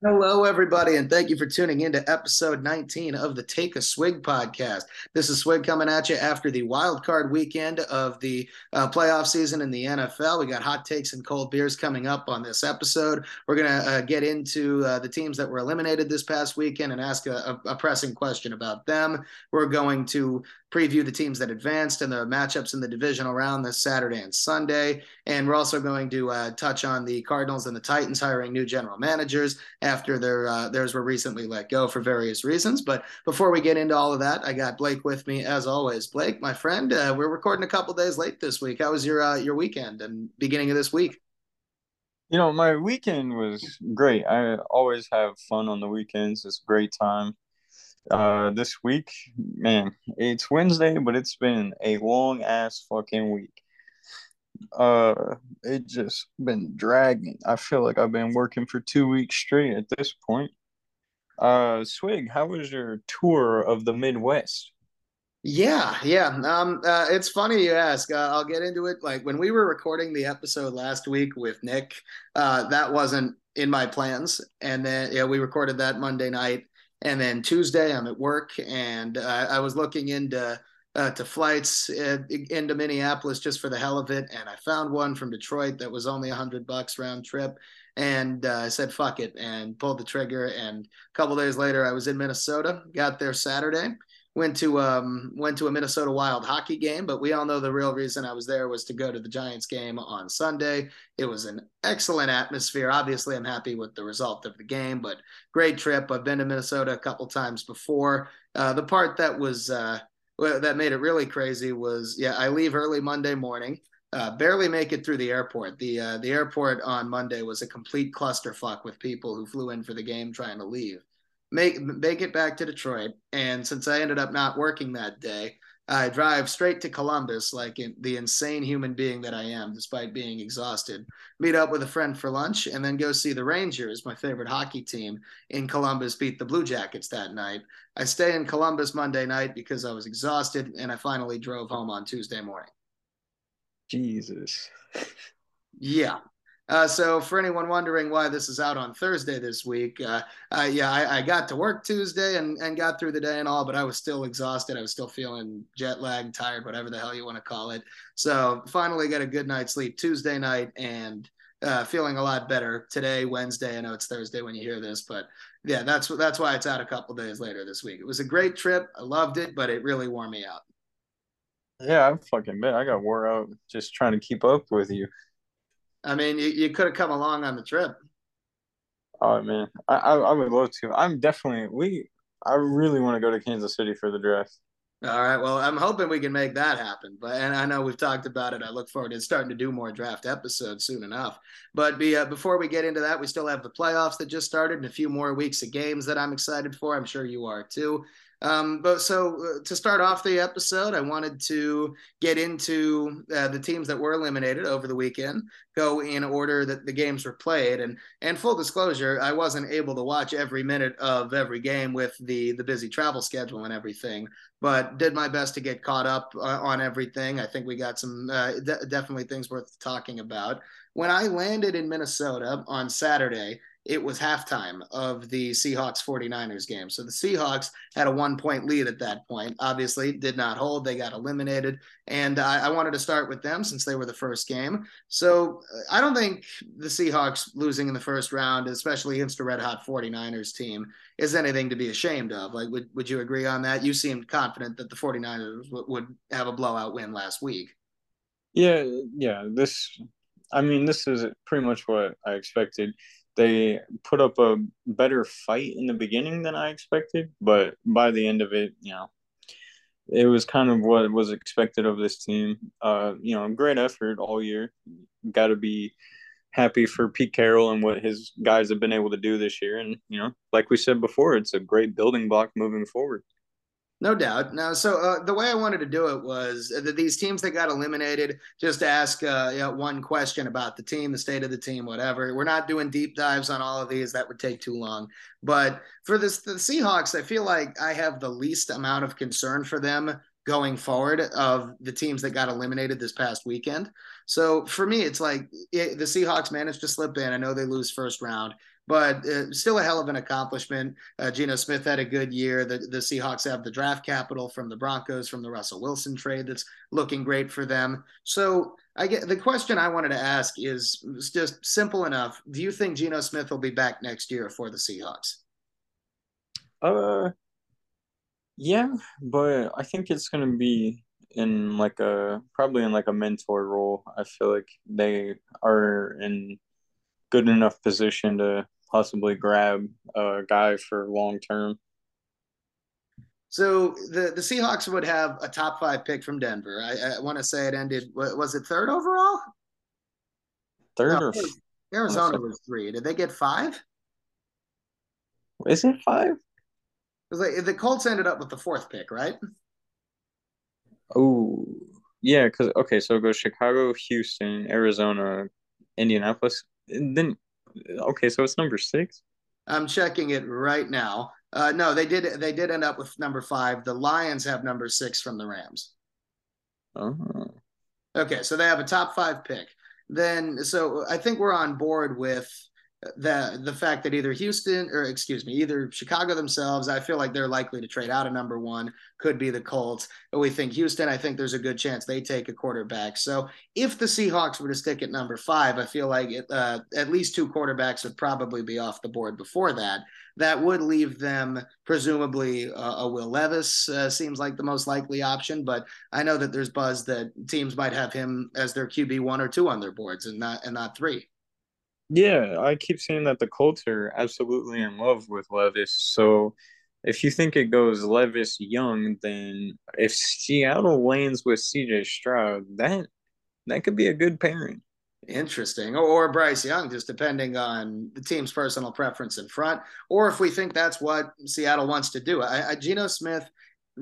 Hello, everybody, and thank you for tuning in to episode 19 of the Take a Swig podcast. This is Swig coming at you after the wild card weekend of the uh, playoff season in the NFL. We got hot takes and cold beers coming up on this episode. We're going to uh, get into uh, the teams that were eliminated this past weekend and ask a, a, a pressing question about them. We're going to preview the teams that advanced and the matchups in the divisional round this Saturday and Sunday. And we're also going to uh, touch on the Cardinals and the Titans hiring new general managers after their uh, theirs were recently let go for various reasons. But before we get into all of that, I got Blake with me as always. Blake, my friend, uh, we're recording a couple days late this week. How was your uh, your weekend and beginning of this week? You know, my weekend was great. I always have fun on the weekends. It's a great time. Uh, this week, man, it's Wednesday, but it's been a long ass fucking week. Uh, it just been dragging. I feel like I've been working for two weeks straight at this point. Uh, Swig, how was your tour of the Midwest? Yeah, yeah. Um, uh, it's funny you ask. Uh, I'll get into it. Like when we were recording the episode last week with Nick, uh, that wasn't in my plans, and then yeah, we recorded that Monday night and then Tuesday, I'm at work, and uh, I was looking into uh, to flights uh, into Minneapolis just for the hell of it, and I found one from Detroit that was only a hundred bucks round trip, and uh, I said fuck it and pulled the trigger. And a couple days later, I was in Minnesota, got there Saturday, went to um, went to a Minnesota Wild hockey game, but we all know the real reason I was there was to go to the Giants game on Sunday. It was an excellent atmosphere. Obviously, I'm happy with the result of the game, but great trip. I've been to Minnesota a couple times before. Uh, the part that was uh, that made it really crazy was yeah, I leave early Monday morning. Uh, barely make it through the airport. The uh, the airport on Monday was a complete clusterfuck with people who flew in for the game trying to leave make make it back to Detroit. And since I ended up not working that day, I drive straight to Columbus, like in, the insane human being that I am, despite being exhausted. Meet up with a friend for lunch, and then go see the Rangers, my favorite hockey team, in Columbus beat the Blue Jackets that night. I stay in Columbus Monday night because I was exhausted, and I finally drove home on Tuesday morning. Jesus. Yeah, uh, so for anyone wondering why this is out on Thursday this week, uh, uh, yeah, I, I, got to work Tuesday and, and got through the day and all, but I was still exhausted. I was still feeling jet lagged, tired, whatever the hell you want to call it. So finally got a good night's sleep Tuesday night and uh, feeling a lot better today, Wednesday. I know it's Thursday when you hear this, but yeah, that's that's why it's out a couple days later this week. It was a great trip. I loved it, but it really wore me out. Yeah, I'm fucking bad. I got wore out just trying to keep up with you. I mean, you, you could have come along on the trip. Oh man, I, I, I would love to. I'm definitely we. I really want to go to Kansas City for the draft. All right. Well, I'm hoping we can make that happen. But and I know we've talked about it. I look forward to starting to do more draft episodes soon enough. But be, uh, before we get into that, we still have the playoffs that just started and a few more weeks of games that I'm excited for. I'm sure you are too. Um, but so uh, to start off the episode, I wanted to get into uh, the teams that were eliminated over the weekend, go in order that the games were played, and and full disclosure, I wasn't able to watch every minute of every game with the the busy travel schedule and everything, but did my best to get caught up uh, on everything. I think we got some uh, de- definitely things worth talking about. When I landed in Minnesota on Saturday, it was halftime of the Seahawks 49ers game. So the Seahawks had a one point lead at that point. Obviously, did not hold. They got eliminated. And I, I, wanted to start with them since they were the first game. So uh, I don't think the Seahawks losing in the first round, especially against a red hot 49ers team, is anything to be ashamed of. Like, would, would you agree on that? You seemed confident that the 49ers w- would have a blowout win last week. Yeah, yeah. This, I mean, this is pretty much what I expected they put up a better fight in the beginning than I expected, but by the end of it, you know, it was kind of what was expected of this team. Uh, you know, great effort all year. Got to be happy for Pete Carroll and what his guys have been able to do this year. And you know, like we said before, it's a great building block moving forward. No doubt. Now, so uh, the way I wanted to do it was that these teams that got eliminated, just ask uh, you know, one question about the team, the state of the team, whatever. We're not doing deep dives on all of these; that would take too long. But for this, the Seahawks, I feel like I have the least amount of concern for them going forward of the teams that got eliminated this past weekend. So for me, it's like it, the Seahawks managed to slip in. I know they lose first round, but uh, still a hell of an accomplishment. Uh, Geno Smith had a good year. The, the Seahawks have the draft capital from the Broncos from the Russell Wilson trade that's looking great for them. So I get the question I wanted to ask is just simple enough. Do you think Geno Smith will be back next year for the Seahawks? Uh, yeah, but I think it's gonna be in like a probably in like a mentor role. I feel like they are in good enough position to possibly grab a guy for long term. So the the Seahawks would have a top five pick from Denver. I, I want to say it ended. Was it third overall? Third no, or Arizona was three. Did they get five? Is it five? Like, the Colts ended up with the fourth pick, right? Oh, yeah. Because okay, so it goes Chicago, Houston, Arizona, Indianapolis, and then okay, so it's number six. I'm checking it right now. Uh, no, they did. They did end up with number five. The Lions have number six from the Rams. Oh. Okay, so they have a top five pick. Then, so I think we're on board with the the fact that either Houston or excuse me, either Chicago themselves, I feel like they're likely to trade out of number one. Could be the Colts. But we think Houston. I think there's a good chance they take a quarterback. So if the Seahawks were to stick at number five, I feel like it, uh, at least two quarterbacks would probably be off the board before that. That would leave them presumably uh, a Will Levis uh, seems like the most likely option. But I know that there's buzz that teams might have him as their QB one or two on their boards and not and not three. Yeah, I keep saying that the Colts are absolutely in love with Levis. So if you think it goes Levis Young, then if Seattle lands with CJ Stroud, that that could be a good pairing. Interesting. Or, or, Bryce Young, just depending on the team's personal preference in front, or if we think that's what Seattle wants to do. I, I, Geno Smith,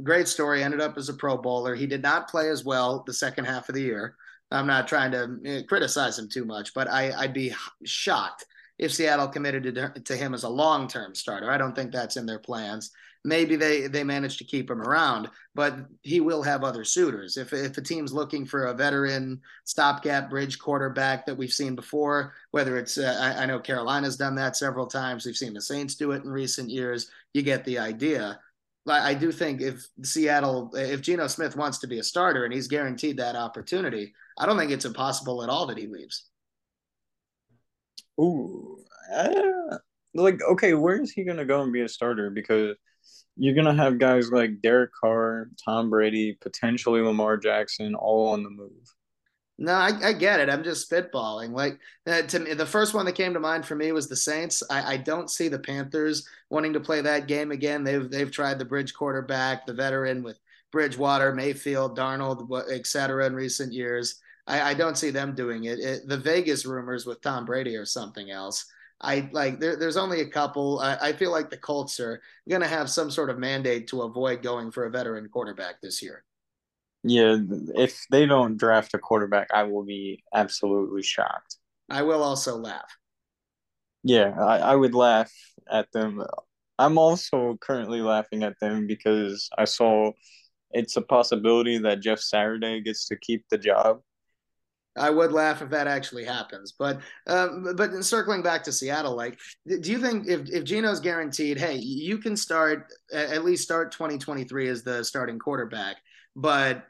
great story, ended up as a Pro Bowler. He did not play as well the second half of the year. I'm not trying to eh, criticize him too much, but I, would be shocked if Seattle committed to, to him as a long term starter. I don't think that's in their plans. Maybe they they manage to keep him around, but he will have other suitors. If if a team's looking for a veteran stopgap bridge quarterback that we've seen before, whether it's uh, I, I know Carolina's done that several times. We've seen the Saints do it in recent years. You get the idea. I do think if Seattle, if Geno Smith wants to be a starter and he's guaranteed that opportunity, I don't think it's impossible at all that he leaves. Ooh, uh, like okay, where is he gonna go and be a starter? Because you're gonna have guys like Derek Carr, Tom Brady, potentially Lamar Jackson, all on the move. No, I, I get it. I'm just spitballing. Like uh, to me, the first one that came to mind for me was the Saints. I, I don't see the Panthers wanting to play that game again. They've they've tried the bridge quarterback, the veteran with Bridgewater, Mayfield, Darnold, et cetera, in recent years. I, I don't see them doing it. it. The Vegas rumors with Tom Brady or something else. I like there, there's only a couple. I, I feel like the Colts are going to have some sort of mandate to avoid going for a veteran quarterback this year. Yeah, if they don't draft a quarterback, I will be absolutely shocked. I will also laugh. Yeah, I, I would laugh at them. I'm also currently laughing at them because I saw it's a possibility that Jeff Saturday gets to keep the job. I would laugh if that actually happens. But um, but circling back to Seattle, like, do you think if if Geno's guaranteed, hey, you can start at least start 2023 as the starting quarterback, but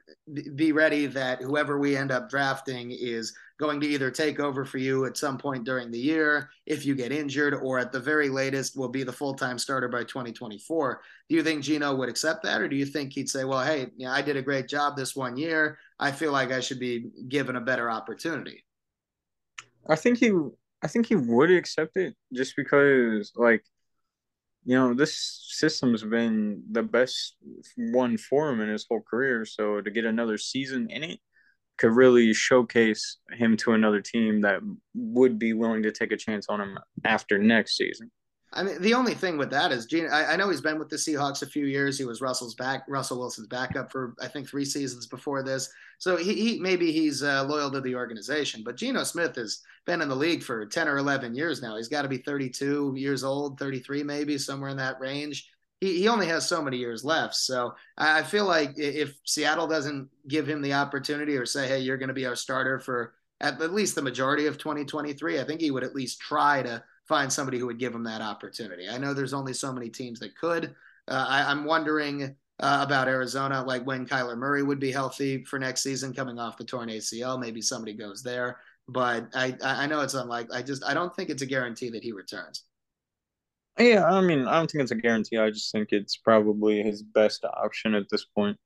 be ready that whoever we end up drafting is going to either take over for you at some point during the year if you get injured, or at the very latest will be the full time starter by 2024. Do you think Geno would accept that, or do you think he'd say, "Well, hey, yeah, I did a great job this one year. I feel like I should be given a better opportunity"? I think he, I think he would accept it just because, like, you know, this system's been the best one for him in his whole career. So to get another season in it could really showcase him to another team that would be willing to take a chance on him after next season. I mean, the only thing with that is Gene. I, I, know he's been with the Seahawks a few years. He was Russell's back, Russell Wilson's backup for I think three seasons before this. So he, he maybe he's uh, loyal to the organization. But Geno Smith has been in the league for ten or eleven years now. He's got to be thirty-two years old, thirty-three maybe somewhere in that range. He, he only has so many years left. So I feel like if Seattle doesn't give him the opportunity or say, hey, you're going to be our starter for at, least the majority of 2023, I think he would at least try to find somebody who would give him that opportunity. I know there's only so many teams that could. Uh, I, I'm wondering uh, about Arizona, like when Kyler Murray would be healthy for next season, coming off the torn ACL. Maybe somebody goes there, but I I know it's unlikely. I just I don't think it's a guarantee that he returns. Yeah, I mean, I don't think it's a guarantee. I just think it's probably his best option at this point.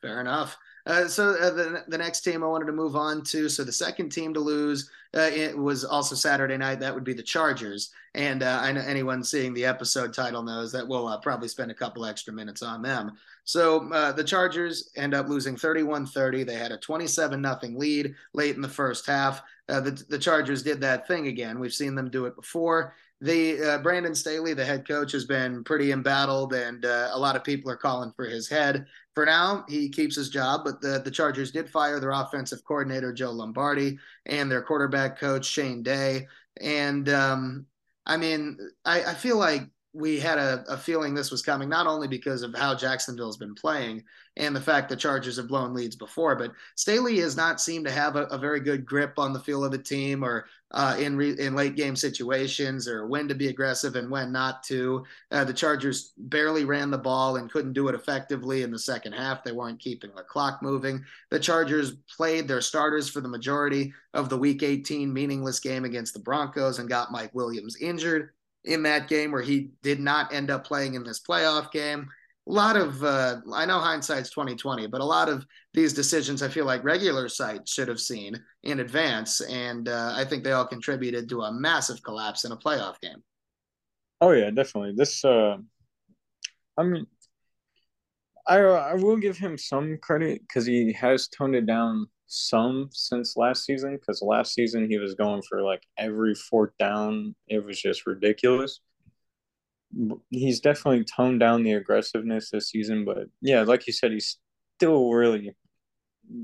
Fair enough. Uh, so uh, the the next team I wanted to move on to. So the second team to lose uh, it was also Saturday night. That would be the Chargers. And uh, I know anyone seeing the episode title knows that we'll uh, probably spend a couple extra minutes on them. So uh, the Chargers end up losing 31-30. They had a 27 nothing lead late in the first half. the the Chargers did that thing again. We've seen them do it before the uh, Brandon Staley, the head coach, has been pretty embattled, and uh, a lot of people are calling for his head. For now, he keeps his job, but the the Chargers did fire their offensive coordinator Joe Lombardi and their quarterback coach Shane Day. And um, I mean, I, I feel like we had a, a, feeling this was coming, not only because of how Jacksonville's been playing and the fact the Chargers have blown leads before, but Staley has not seemed to have a, a very good grip on the feel of the team or uh, in re, in late game situations or when to be aggressive and when not to. Uh, the Chargers barely ran the ball and couldn't do it effectively in the second half. They weren't keeping the clock moving. The Chargers played their starters for the majority of the Week 18 meaningless game against the Broncos and got Mike Williams injured in that game where he did not end up playing in this playoff game. A lot of uh, I know hindsight's twenty twenty, but a lot of these decisions I feel like regular sites should have seen in advance, and uh, I think they all contributed to a massive collapse in a playoff game. Oh yeah, definitely. This, uh, I mean, I I will give him some credit because he has toned it down some since last season because last season he was going for like every fourth down. It was just ridiculous. He's definitely toned down the aggressiveness this season, but yeah, like you said, he's still really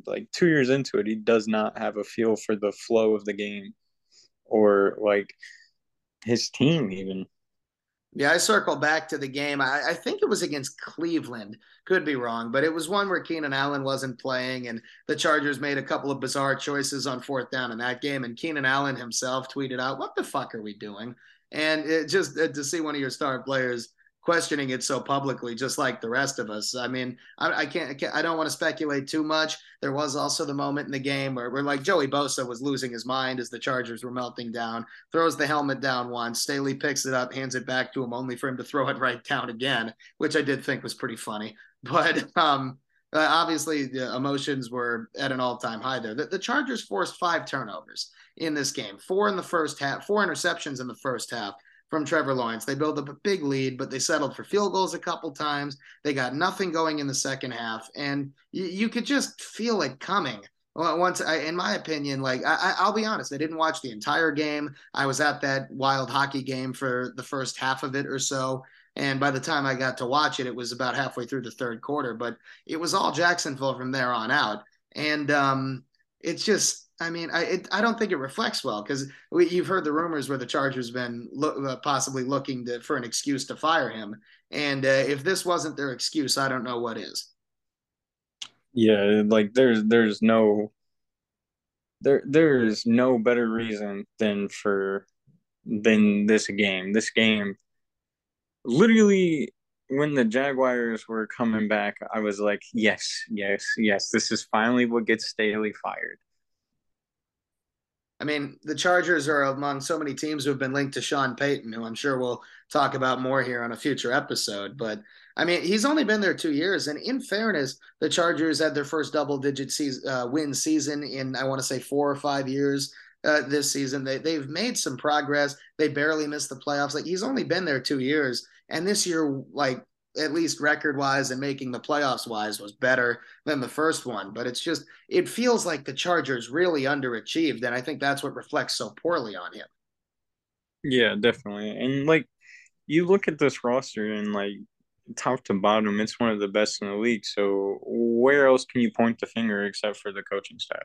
like two years into it. He does not have a feel for the flow of the game or like his team even. Yeah, I circle back to the game. I, I, think it was against Cleveland. Could be wrong, but it was one where Keenan Allen wasn't playing, and the Chargers made a couple of bizarre choices on fourth down in that game. And Keenan Allen himself tweeted out, "What the fuck are we doing?" And it just uh, to see one of your star players questioning it so publicly, just like the rest of us. I mean, I, I, can't, I, can't, I don't want to speculate too much. There was also the moment in the game where, where like Joey Bosa was losing his mind as the Chargers were melting down, throws the helmet down once. Staley picks it up, hands it back to him, only for him to throw it right down again, which I did think was pretty funny. But um, uh, obviously, the emotions were at an all-time high there. The, the Chargers forced five turnovers in this game, four in the first half, four interceptions in the first half from Trevor Lawrence. They built up a big lead, but they settled for field goals a couple times. They got nothing going in the second half, and you, you could just feel it coming. Once, I, in my opinion, like I, I'll be honest, I didn't watch the entire game. I was at that wild hockey game for the first half of it or so. And by the time I got to watch it, it was about halfway through the third quarter. But it was all Jacksonville from there on out. And um, it's just I mean, I it, I don't think it reflects well because you've heard the rumors where the Chargers been lo- uh, possibly looking to, for an excuse to fire him, and uh, if this wasn't their excuse, I don't know what is. Yeah, like there's there's no there there's no better reason than for than this game. This game, literally, when the Jaguars were coming back, I was like, yes, yes, yes, this is finally what gets Staley fired I mean, the Chargers are among so many teams who have been linked to Sean Payton, who I'm sure we'll talk about more here on a future episode. But I mean, he's only been there two years, and in fairness, the Chargers had their first double-digit season, uh, win season in I want to say four or five years. Uh, this season, they they've made some progress. They barely missed the playoffs. Like he's only been there two years, and this year, like at least record wise and making the playoffs wise was better than the first one. But it's just it feels like the Chargers really underachieved, and I think that's what reflects so poorly on him. Yeah, definitely. And like you look at this roster and like top to bottom, it's one of the best in the league. So where else can you point the finger except for the coaching staff?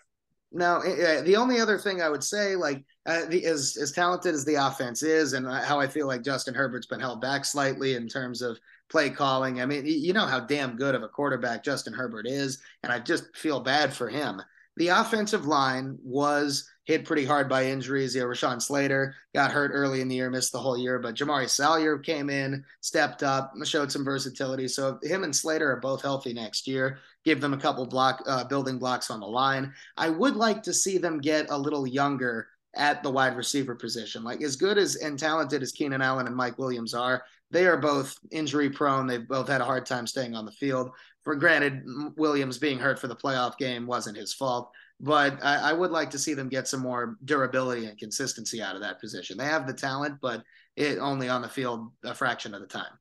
No, eh, eh, the only other thing I would say, like, uh, the, as as talented as the offense is, and uh, how I feel like Justin Herbert's been held back slightly in terms of play calling. I mean, you know how damn good of a quarterback Justin Herbert is, and I just feel bad for him. The offensive line was hit pretty hard by injuries. You know, Rashawn Slater got hurt early in the year, missed the whole year, but Jamaree Salyer came in, stepped up, showed some versatility. So him and Slater are both healthy next year, give them a couple block uh, building blocks on the line. I would like to see them get a little younger at the wide receiver position. Like as good as and talented as Keenan Allen and Mike Williams are, they are both injury prone. They've both had a hard time staying on the field. For granted, Williams being hurt for the playoff game wasn't his fault, but I, I, would like to see them get some more durability and consistency out of that position. They have the talent, but it only on the field a fraction of the time.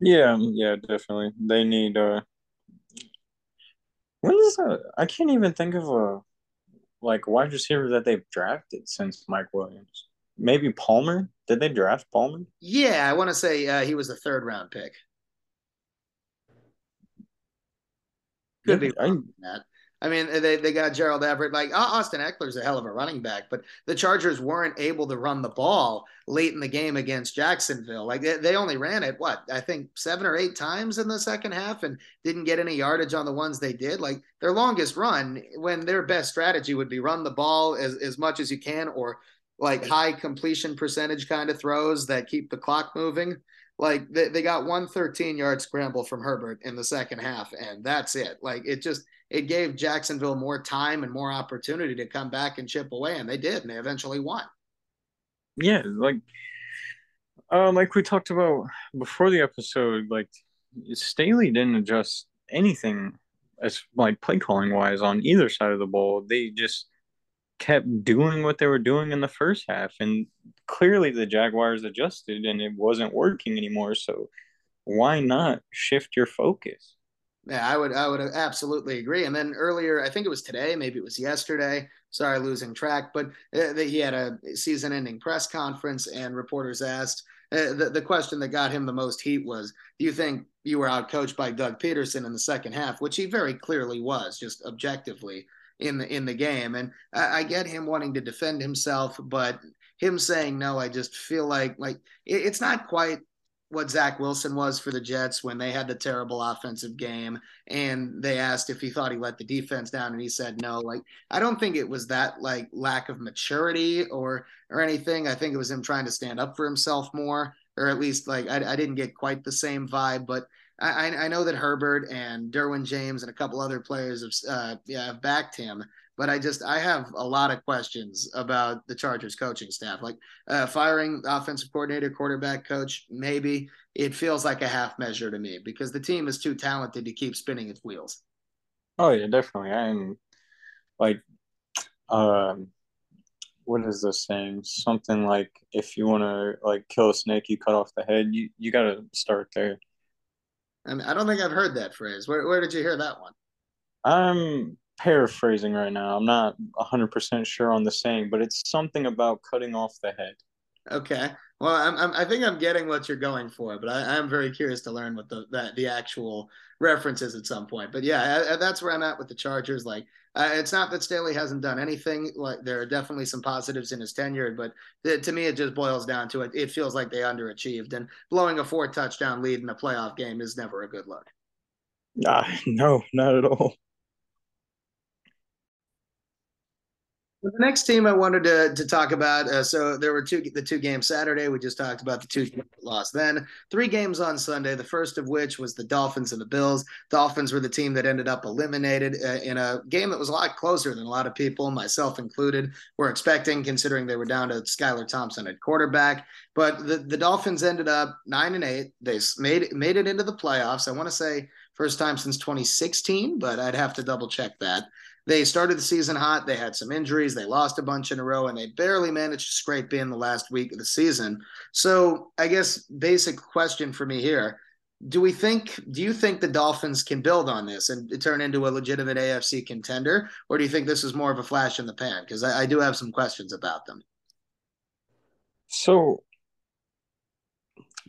Yeah, yeah, definitely. They need uh when is that? I can't even think of a like wide receiver that they've drafted since Mike Williams. Maybe Palmer. Did they draft Palmer? Yeah, I want to say uh, he was a third round pick. Could be that. I mean, they, they got Gerald Everett. Like uh, Austin Ekeler's a hell of a running back, but the Chargers weren't able to run the ball late in the game against Jacksonville. Like they, they only ran it, what, I think seven or eight times in the second half and didn't get any yardage on the ones they did. Like their longest run, when their best strategy would be run the ball as, as much as you can or like high completion percentage kind of throws that keep the clock moving. Like they, they got one 13 yard scramble from Herbert in the second half, and that's it. Like it just it gave Jacksonville more time and more opportunity to come back and chip away, and they did, and they eventually won. Yeah, like uh, like we talked about before the episode, like Staley didn't adjust anything as like play calling wise on either side of the ball. They just kept doing what they were doing in the first half, and clearly the Jaguars adjusted, and it wasn't working anymore. So why not shift your focus? Yeah, I would I would absolutely agree. And then earlier, I think it was today, maybe it was yesterday. Sorry, losing track, but uh, he had a season-ending press conference, and reporters asked uh, the the question that got him the most heat was, "Do you think you were outcoached by Doug Pederson in the second half?" Which he very clearly was, just objectively in the in the game. And I, I get him wanting to defend himself, but him saying no, I just feel like like it, it's not quite what Zach Wilson was for the Jets when they had the terrible offensive game and they asked if he thought he let the defense down and he said no. Like I don't think it was that like lack of maturity or or anything. I think it was him trying to stand up for himself more, or at least like I, I didn't get quite the same vibe. But I, I know that Herbert and Derwin James and a couple other players have uh, yeah have backed him but I just I have a lot of questions about the Chargers coaching staff. Like uh, firing offensive coordinator, quarterback coach, maybe it feels like a half measure to me because the team is too talented to keep spinning its wheels. Oh yeah, definitely. And like, um, what is this saying? Something like if you want to like kill a snake, you cut off the head. You you got to start there. I mean, I don't think I've heard that phrase. Where where did you hear that one? Um, paraphrasing right now. I'm not 100% sure on the saying, but it's something about cutting off the head. Okay. Well, I'm, I'm, i think I'm getting what you're going for, but I, am very curious to learn what the that the actual reference is at some point. But yeah, I, I, that's where I'm at with the Chargers. Like, uh, it's not that Staley hasn't done anything. Like, there are definitely some positives in his tenure, but to me, it just boils down to it. It feels like they underachieved, and blowing a four touchdown lead in a playoff game is never a good look. Uh, no, not at all. The next team I wanted to, to talk about, uh, so there were two the two games Saturday. We just talked about the two lost. Then three games on Sunday. The first of which was the Dolphins and the Bills. Dolphins were the team that ended up eliminated uh, in a game that was a lot closer than a lot of people, myself included, were expecting, considering they were down to Skylar Thompson at quarterback. But the, the Dolphins ended up nine and eight. They made made it into the playoffs. I want to say first time since 2016, but I'd have to double check that. They started the season hot. They had some injuries. They lost a bunch in a row, and they barely managed to scrape in the last week of the season. So, I guess basic question for me here: Do we think? Do you think the Dolphins can build on this and turn into a legitimate AFC contender, or do you think this is more of a flash in the pan? Because I, I do have some questions about them. So,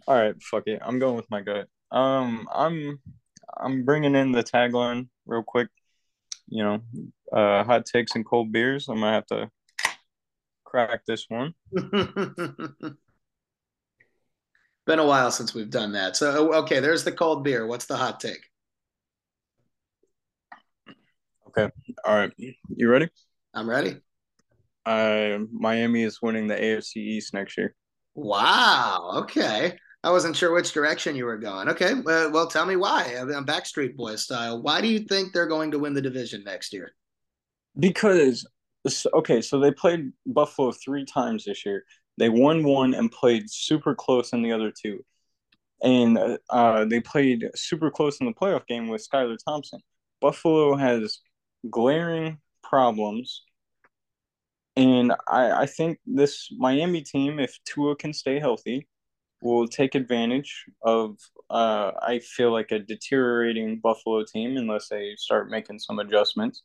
all right, fuck it. I'm going with my gut. Um, I'm I'm bringing in the tagline real quick you know, uh, hot takes and cold beers. I'm gonna have to crack this one. Been a while since we've done that. So okay, there's the cold beer. What's the hot take? Okay. All right. You ready? I'm ready. Uh, Miami is winning the AFC East next year. Wow. Okay. I wasn't sure which direction you were going. Okay. Uh, well, tell me why. I'm Backstreet Boy style. Why do you think they're going to win the division next year? Because okay, so they played Buffalo three times this year. They won one and played super close in the other two, and uh, they played super close in the playoff game with Skylar Thompson. Buffalo has glaring problems, and I, I think this Miami team, if Tua can stay healthy, will take advantage of. Uh, I feel like a deteriorating Buffalo team unless they start making some adjustments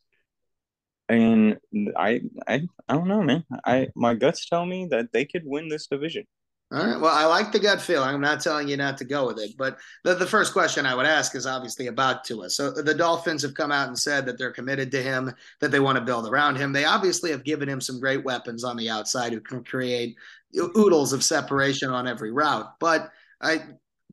and I, I, I don't know, man. I my guts tell me that they could win this division. All right. Well, I like the gut feeling. I'm not telling you not to go with it, but the, the first question I would ask is obviously about Tua. So the Dolphins have come out and said that they're committed to him, that they want to build around him. They obviously have given him some great weapons on the outside who can create oodles of separation on every route. But I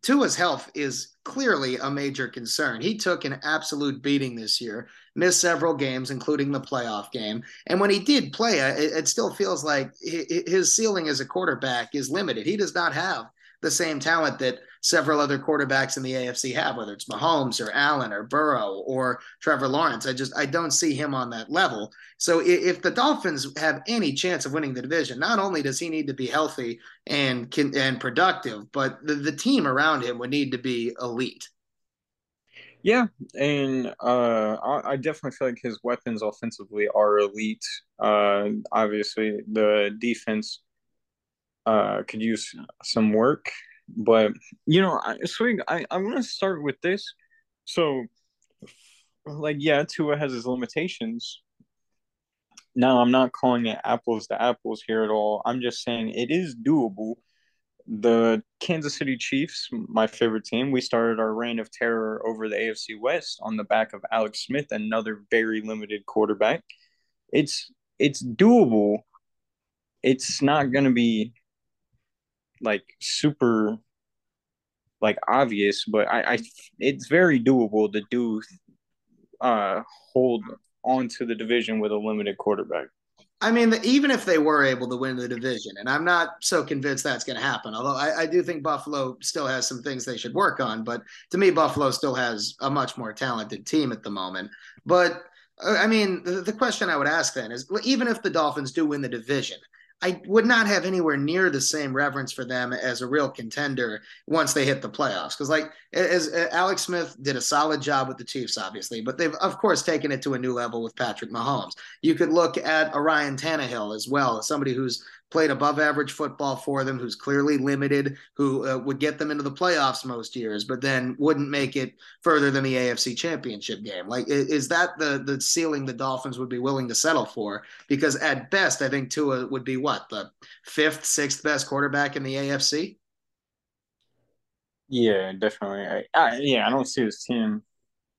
Tua's health is clearly a major concern. He took an absolute beating this year, missed several games, including the playoff game. And when he did play, it, it still feels like his ceiling as a quarterback is limited. He does not have the same talent that several other quarterbacks in the AFC have, whether it's Mahomes or Allen or Burrow or Trevor Lawrence. I just I don't see him on that level. So if the Dolphins have any chance of winning the division, not only does he need to be healthy and can, and productive, but the, the team around him would need to be elite. Yeah, and uh, I, I, definitely feel like his weapons offensively are elite. Uh, obviously, the defense uh, could use some work. But you know, I, swing. I I'm gonna start with this. So, like, yeah, Tua has his limitations. Now, I'm not calling it apples to apples here at all. I'm just saying it is doable. The Kansas City Chiefs, my favorite team, we started our reign of terror over the AFC West on the back of Alex Smith, another very limited quarterback. It's it's doable. It's not going to be like super like obvious, but I, I it's very doable to do uh hold on to the division with a limited quarterback. I mean, even if they were able to win the division, and I'm not so convinced that's going to happen, although I, I, do think Buffalo still has some things they should work on. But to me, Buffalo still has a much more talented team at the moment. But uh, I mean, the, the question I would ask then is even if the Dolphins do win the division, I would not have anywhere near the same reverence for them as a real contender once they hit the playoffs. Because, like, as, as Alex Smith did a solid job with the Chiefs, obviously, but they've of course taken it to a new level with Patrick Mahomes. You could look at Ryan Tannehill as well, somebody who's played above average football for them, who's clearly limited, who uh, would get them into the playoffs most years, but then wouldn't make it further than the AFC Championship game. Like, is that the the ceiling the Dolphins would be willing to settle for? Because at best, I think Tua would be what the fifth, sixth best quarterback in the AFC. Yeah, definitely. I, I, yeah, I don't see this team.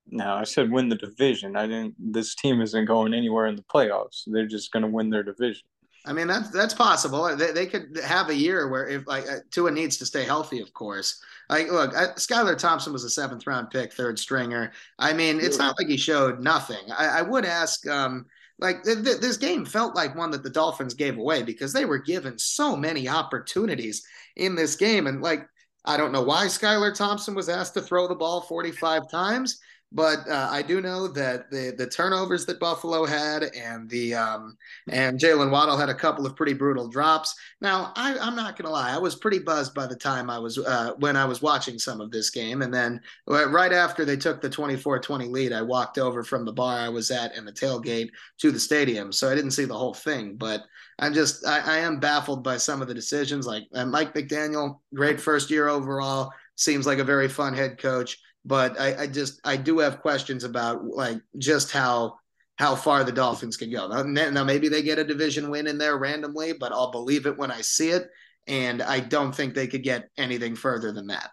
No, I said win the division. I didn't. This team isn't going anywhere in the playoffs. They're just going to win their division. I mean that's that's possible. They, they could have a year where if like uh, Tua needs to stay healthy, of course. Like look, I, Skylar Thompson was a seventh round pick, third stringer. I mean, it's not like he showed nothing. I, I would ask, um, like th- th- this game felt like one that the Dolphins gave away because they were given so many opportunities in this game, and like I don't know why Skylar Thompson was asked to throw the ball 45 times. But uh, I do know that the the turnovers that Buffalo had and the um, and Jaylen Waddle had a couple of pretty brutal drops. Now I, I'm not gonna lie, I was pretty buzzed by the time I was uh, when I was watching some of this game, and then uh, right after they took the 24-20 lead, I walked over from the bar I was at in the tailgate to the stadium, so I didn't see the whole thing, but. I'm just I, I am baffled by some of the decisions. Like uh, Mike McDaniel, great first year overall, seems like a very fun head coach but I, I just I do have questions about like just how how far the Dolphins can go. Now, now, maybe they get a division win in there randomly, but I'll believe it when I see it. And I don't think they could get anything further than that.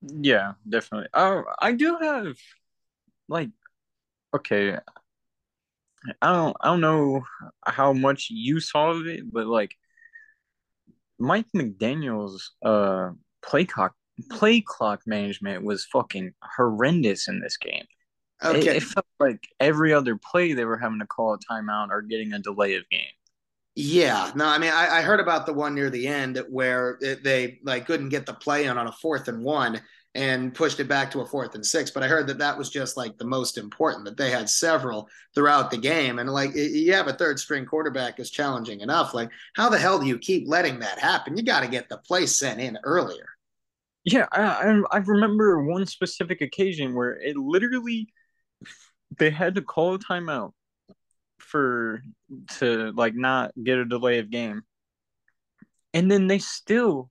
Yeah, definitely. Uh, I do have like okay, I don't I don't know how much you saw of it, but like Mike McDaniel's uh play clock play clock management was fucking horrendous in this game. Okay. It, it, felt like every other play they were having to call a timeout or getting a delay of game. Yeah, no, I mean, I, I heard about the one near the end where it, they like couldn't get the play on on a fourth and one and pushed it back to a fourth and six. But I heard that that was just like the most important. That they had several throughout the game, and like you have a third string quarterback is challenging enough. Like, how the hell do you keep letting that happen? You got to get the play sent in earlier. Yeah, I, I remember one specific occasion where it literally they had to call a timeout for to like not get a delay of game. And then they still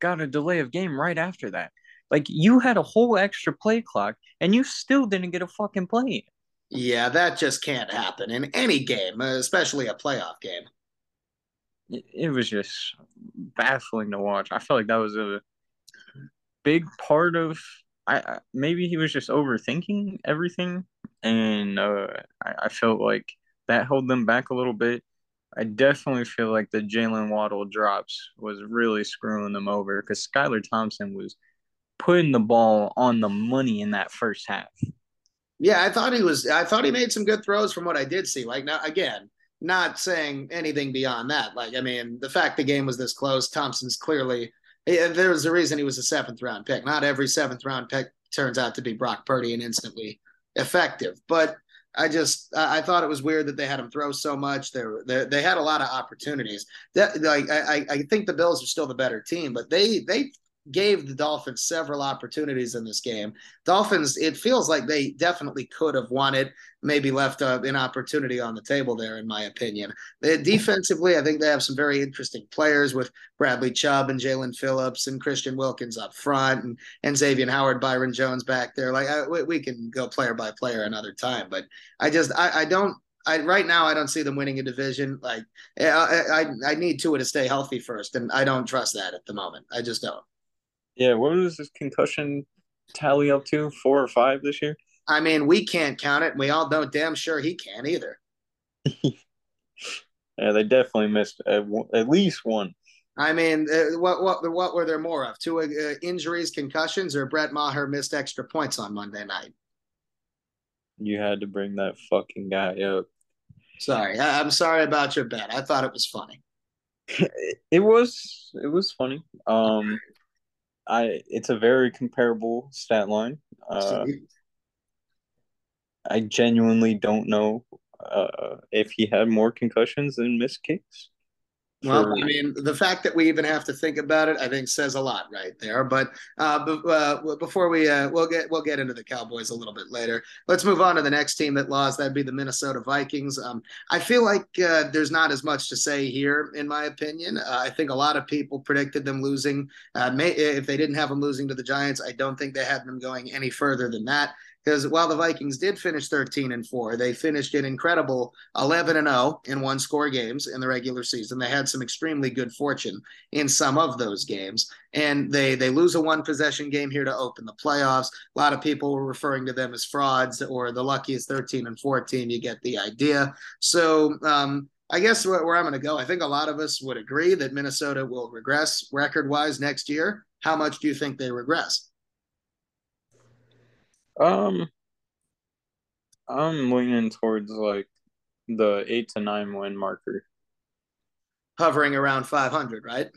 got a delay of game right after that. Like you had a whole extra play clock and you still didn't get a fucking play. Yeah, that just can't happen in any game, especially a playoff game. It was just baffling to watch. I felt like that was a big part of I maybe he was just overthinking everything, and uh, I, I felt like that held them back a little bit. I definitely feel like the Jaylen Waddle drops was really screwing them over because Skylar Thompson was putting the ball on the money in that first half. Yeah, I thought he was. I thought he made some good throws from what I did see. Like now, again, not saying anything beyond that. Like I mean, the fact the game was this close, Thompson's clearly there was a reason he was a seventh round pick. Not every seventh round pick turns out to be Brock Purdy and instantly effective, but I just I thought it was weird that they had him throw so much. They they, they had a lot of opportunities. That like I I think the Bills are still the better team, but they they gave the Dolphins several opportunities in this game. Dolphins, it feels like they definitely could have won it, maybe left a, an opportunity on the table there, in my opinion. They, defensively, I think they have some very interesting players with Bradley Chubb and Jaelan Phillips and Christian Wilkins up front and, and Xavier Howard, Byron Jones back there. Like, I, we, we, can go player by player another time, but I just, I, I don't. I, right now, I don't see them winning a division. Like, I, I, I need Tua to stay healthy first, and I don't trust that at the moment. I just don't. Yeah, what was his concussion tally up to? Four or five this year? I mean, we can't count it. We all know damn sure he can't either. yeah, they definitely missed at, at least one. I mean, uh, what what what were there more of? Two uh, injuries, concussions, or Brett Maher missed extra points on Monday night? You had to bring that fucking guy up. Sorry, I, am sorry about your bet. I thought it was funny. it was it was funny. Um, I it's a very comparable stat line. Uh, I genuinely don't know uh, if he had more concussions than missed kicks. Well, I mean, the fact that we even have to think about it, I think, says a lot right there. But uh, b- uh, before we uh, we'll get we'll get into the Cowboys a little bit later. Let's move on to the next team that lost. That'd be the Minnesota Vikings. Um, I feel like uh, there's not as much to say here, in my opinion. Uh, I think a lot of people predicted them losing. Uh, may, if they didn't have them losing to the Giants, I don't think they had them going any further than that because while the Vikings did finish 13 and 4, they finished an incredible 11 and 0 in one score games in the regular season. They had some extremely good fortune in some of those games and they they lose a one possession game here to open the playoffs. A lot of people were referring to them as frauds or the luckiest 13 and 14, you get the idea. So, um, I guess where, where I'm going to go, I think a lot of us would agree that Minnesota will regress record wise next year. How much do you think they regress? Um, I'm leaning towards like the eight to nine win marker. Hovering around 500, right?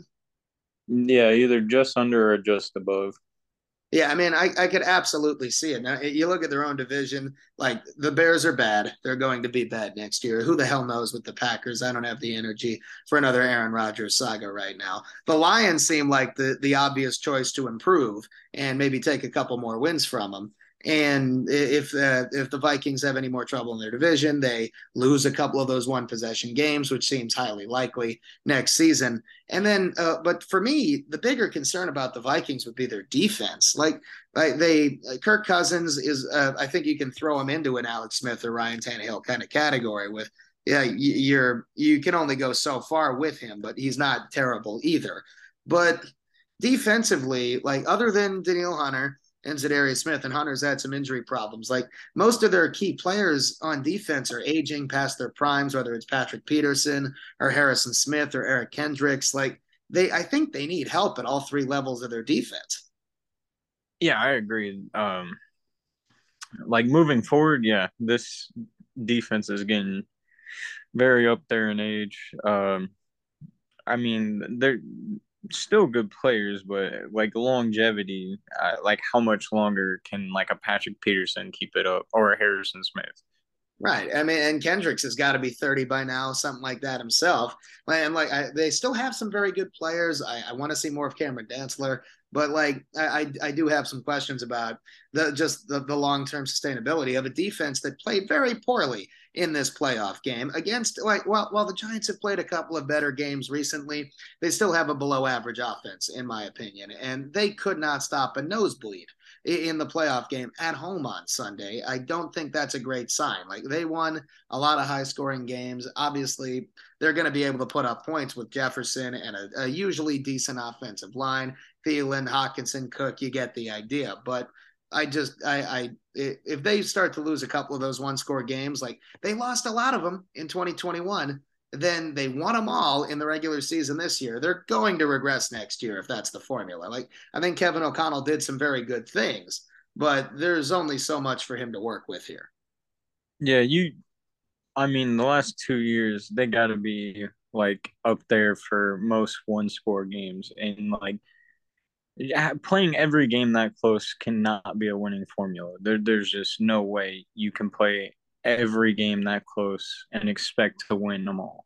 Yeah, either just under or just above. Yeah, I mean, I, I could absolutely see it. Now, you look at their own division, like the Bears are bad. They're going to be bad next year. Who the hell knows with the Packers? I don't have the energy for another Aaron Rodgers saga right now. The Lions seem like the, the obvious choice to improve and maybe take a couple more wins from them. And if uh, if the Vikings have any more trouble in their division, they lose a couple of those one possession games, which seems highly likely next season. And then, uh, but for me, the bigger concern about the Vikings would be their defense. Like, like they, Kirk Cousins is, uh, I think you can throw him into an Alex Smith or Ryan Tannehill kind of category with, yeah, you're you can only go so far with him, but he's not terrible either. But defensively, like other than Danielle Hunter and Za'Darius Smith and Hunter's had some injury problems. Like most of their key players on defense are aging past their primes, whether it's Patrick Peterson or Harrison Smith or Eric Kendricks. Like they, I think they need help at all three levels of their defense. Yeah, I agree. Um, like moving forward, yeah, this defense is getting very up there in age. Um, I mean, they're still good players, but like longevity, uh, like how much longer can like a Patrick Peterson keep it up or a Harrison Smith? Right. I mean, and Kendricks has got to be 30 by now, something like that himself. And like, I, they still have some very good players. I, I want to see more of Cameron Dantzler, but like, I, I do have some questions about the just the, the long term sustainability of a defense that played very poorly in this playoff game against like well while the Giants have played a couple of better games recently, they still have a below average offense in my opinion, and they could not stop a nosebleed in the playoff game at home on Sunday. I don't think that's a great sign. Like they won a lot of high scoring games. Obviously, they're going to be able to put up points with Jefferson and a, a usually decent offensive line. Thielen, Hockenson, Cook, you get the idea. But I just I, I if they start to lose a couple of those one score games, like they lost a lot of them in 2021, then they won them all in the regular season this year. They're going to regress next year if that's the formula. Like I think Kevin O'Connell did some very good things, but there's only so much for him to work with here. Yeah, you I mean the last 2 years they got to be like up there for most one score games and like playing every game that close cannot be a winning formula. There, there's just no way you can play every game that close and expect to win them all.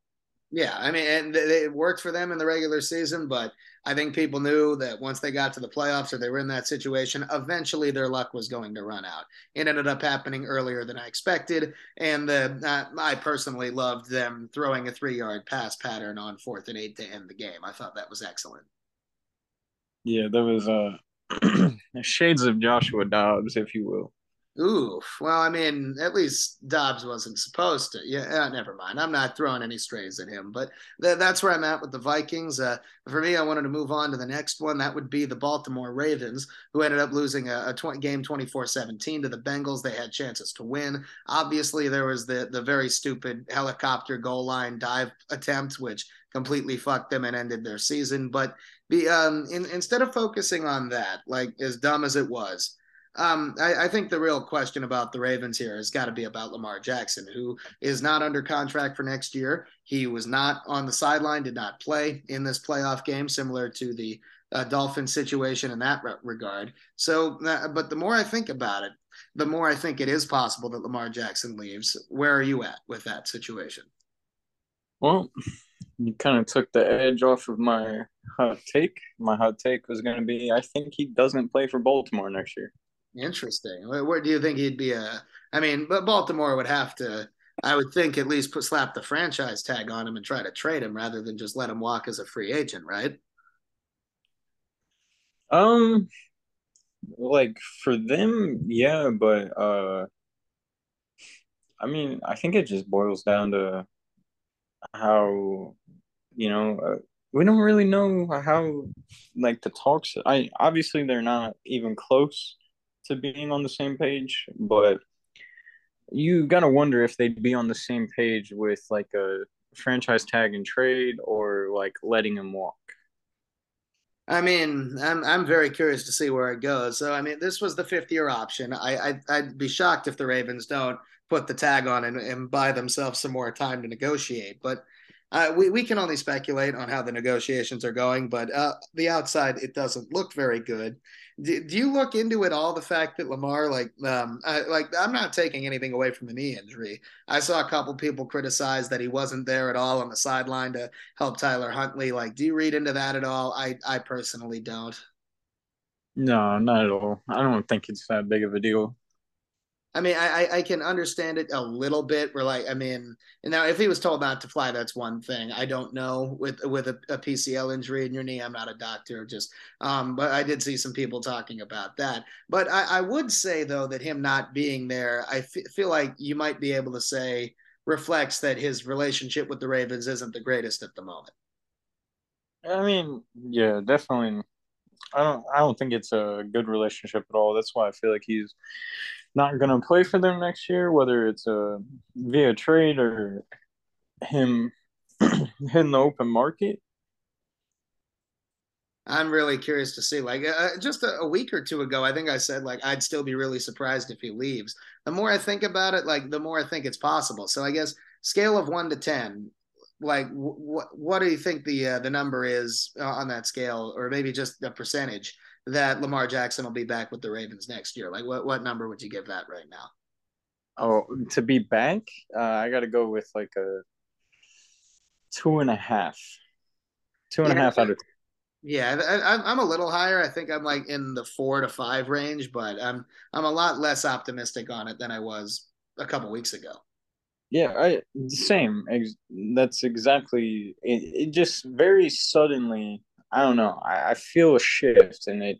Yeah, I mean, and it worked for them in the regular season, but I think people knew that once they got to the playoffs or they were in that situation, eventually their luck was going to run out. It ended up happening earlier than I expected, and the uh, I personally loved them throwing a three-yard pass pattern on fourth and eight to end the game. I thought that was excellent. Yeah, there was uh, shades of Joshua Dobbs, if you will. Ooh, well, I mean, at least Dobbs wasn't supposed to. Yeah, uh, never mind. I'm not throwing any strays at him, but th- that's where I'm at with the Vikings. Uh, for me, I wanted to move on to the next one. That would be the Baltimore Ravens, who ended up losing a, a game 24-17 to the Bengals. They had chances to win. Obviously, there was the the very stupid helicopter goal line dive attempt, which completely fucked them and ended their season. But be um, in, instead of focusing on that, like as dumb as it was um, I, I, think the real question about the Ravens here has got to be about Lamar Jackson, who is not under contract for next year. He was not on the sideline, did not play in this playoff game, similar to the uh, Dolphin situation in that re- regard. So, uh, but the more I think about it, the more I think it is possible that Lamar Jackson leaves. Where are you at with that situation? Well, you kind of took the edge off of my hot take. My hot take was going to be I think he doesn't play for Baltimore next year. Interesting. Where, do you think he'd be a? I mean, but Baltimore would have to. I would think at least put slap the franchise tag on him and try to trade him rather than just let him walk as a free agent, right? Um, like for them, yeah, but uh, I mean, I think it just boils down to how you know uh, we don't really know how like the talks. I obviously they're not even close to being on the same page, but you gotta wonder if they'd be on the same page with like a franchise tag and trade or like letting him walk. I mean, I'm I'm very curious to see where it goes. So I mean, this was the fifth year option. I I'd, I'd be shocked if the Ravens don't put the tag on and, and buy themselves some more time to negotiate. But uh, we, we can only speculate on how the negotiations are going, but uh, the outside, it doesn't look very good. Do, do, you look into it all the fact that Lamar, like, um, I, like I'm not taking anything away from the knee injury. I saw a couple people criticize that he wasn't there at all on the sideline to help Tyler Huntley. Like, do you read into that at all? I, I personally don't. No, not at all. I don't think it's that big of a deal. I mean, I, I can understand it a little bit. Where like, I mean, now if he was told not to fly, that's one thing. I don't know with with a, a PCL injury in your knee. I'm not a doctor, just um, but I did see some people talking about that. But I, I would say though that him not being there, I f- feel like you might be able to say reflects that his relationship with the Ravens isn't the greatest at the moment. I mean, yeah, definitely. I don't I don't think it's a good relationship at all. That's why I feel like he's not going to play for them next year, whether it's a via trade or him hitting the open market. I'm really curious to see. Like uh, just a, a, week or two ago, I think I said like I'd still be really surprised if he leaves. The more I think about it, like the more I think it's possible. So I guess scale of one to ten, like what what do you think the uh, the number is uh, on that scale, or maybe just the percentage that Lamar Jackson will be back with the Ravens next year? Like what what number would you give that right now? Oh, to be back, uh, I got to go with like a two and a half, two and yeah, a half out of. 10. Yeah, I, am a little higher. I think I'm like in the four to five range, but I'm I'm a lot less optimistic on it than I was a couple weeks ago. Yeah, I same. That's exactly it. It just very suddenly. I don't know. I, I feel a shift, and it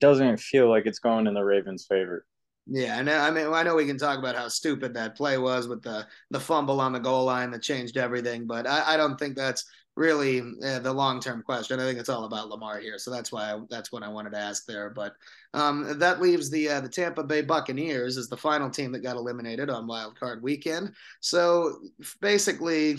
doesn't feel like it's going in the Ravens' favor. Yeah, I know. I mean, I know we can talk about how stupid that play was with the the fumble on the goal line that changed everything, but I, I don't think that's really uh, the long term question. I think it's all about Lamar here, so that's why I, that's what I wanted to ask there. But um, that leaves the uh, the Tampa Bay Buccaneers as the final team that got eliminated on Wild Card Weekend. So basically,